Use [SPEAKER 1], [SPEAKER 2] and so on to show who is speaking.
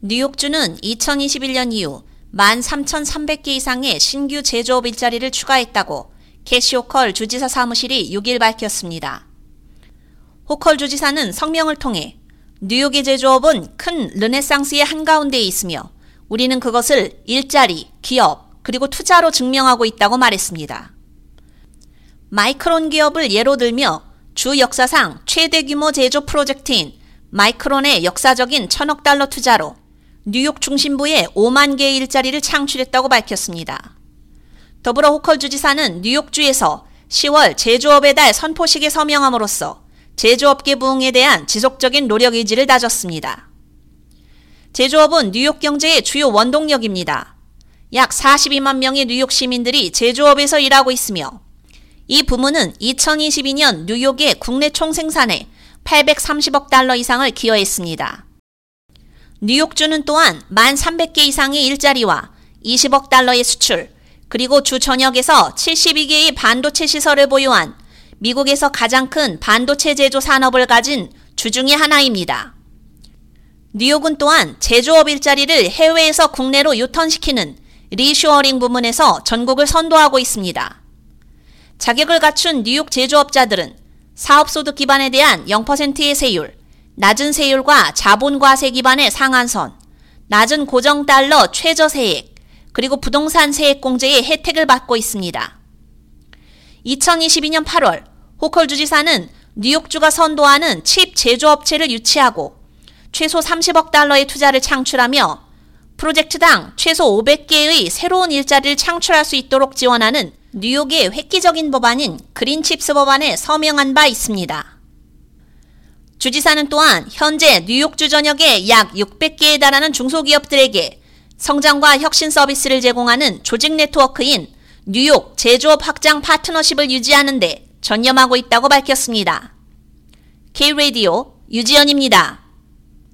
[SPEAKER 1] 뉴욕주는 2021년 이후 13,300개 이상의 신규 제조업 일자리를 추가했다고 캐시 호컬 주지사 사무실이 6일 밝혔습니다. 호컬 주지사는 성명을 통해 뉴욕의 제조업은 큰 르네상스의 한가운데에 있으며 우리는 그것을 일자리, 기업, 그리고 투자로 증명하고 있다고 말했습니다. 마이크론 기업을 예로 들며 주 역사상 최대 규모 제조 프로젝트인 마이크론의 역사적인 천억 달러 투자로 뉴욕 중심부에 5만 개의 일자리를 창출했다고 밝혔습니다. 더불어 호컬 주지사는 뉴욕주에서 10월 제조업의 달 선포식에 서명함으로써 제조업계 부흥에 대한 지속적인 노력 의지를 다졌습니다. 제조업은 뉴욕 경제의 주요 원동력입니다. 약 42만 명의 뉴욕 시민들이 제조업에서 일하고 있으며 이 부문은 2022년 뉴욕의 국내 총생산에 830억 달러 이상을 기여했습니다. 뉴욕주는 또한 1,300개 이상의 일자리와 20억 달러의 수출, 그리고 주 전역에서 72개의 반도체 시설을 보유한 미국에서 가장 큰 반도체 제조 산업을 가진 주 중의 하나입니다. 뉴욕은 또한 제조업 일자리를 해외에서 국내로 유턴시키는 리슈어링 부문에서 전국을 선도하고 있습니다. 자격을 갖춘 뉴욕 제조업자들은 사업소득 기반에 대한 0%의 세율, 낮은 세율과 자본과세 기반의 상한선, 낮은 고정 달러 최저 세액, 그리고 부동산 세액 공제의 혜택을 받고 있습니다. 2022년 8월 호컬 주지사는 뉴욕주가 선도하는 칩 제조업체를 유치하고 최소 30억 달러의 투자를 창출하며 프로젝트당 최소 500개의 새로운 일자리를 창출할 수 있도록 지원하는 뉴욕의 획기적인 법안인 그린칩스 법안에 서명한 바 있습니다. 주지사는 또한 현재 뉴욕주 전역에 약 600개에 달하는 중소기업들에게 성장과 혁신 서비스를 제공하는 조직 네트워크인 뉴욕 제조업 확장 파트너십을 유지하는 데 전념하고 있다고 밝혔습니다. K-Radio 유지연입니다.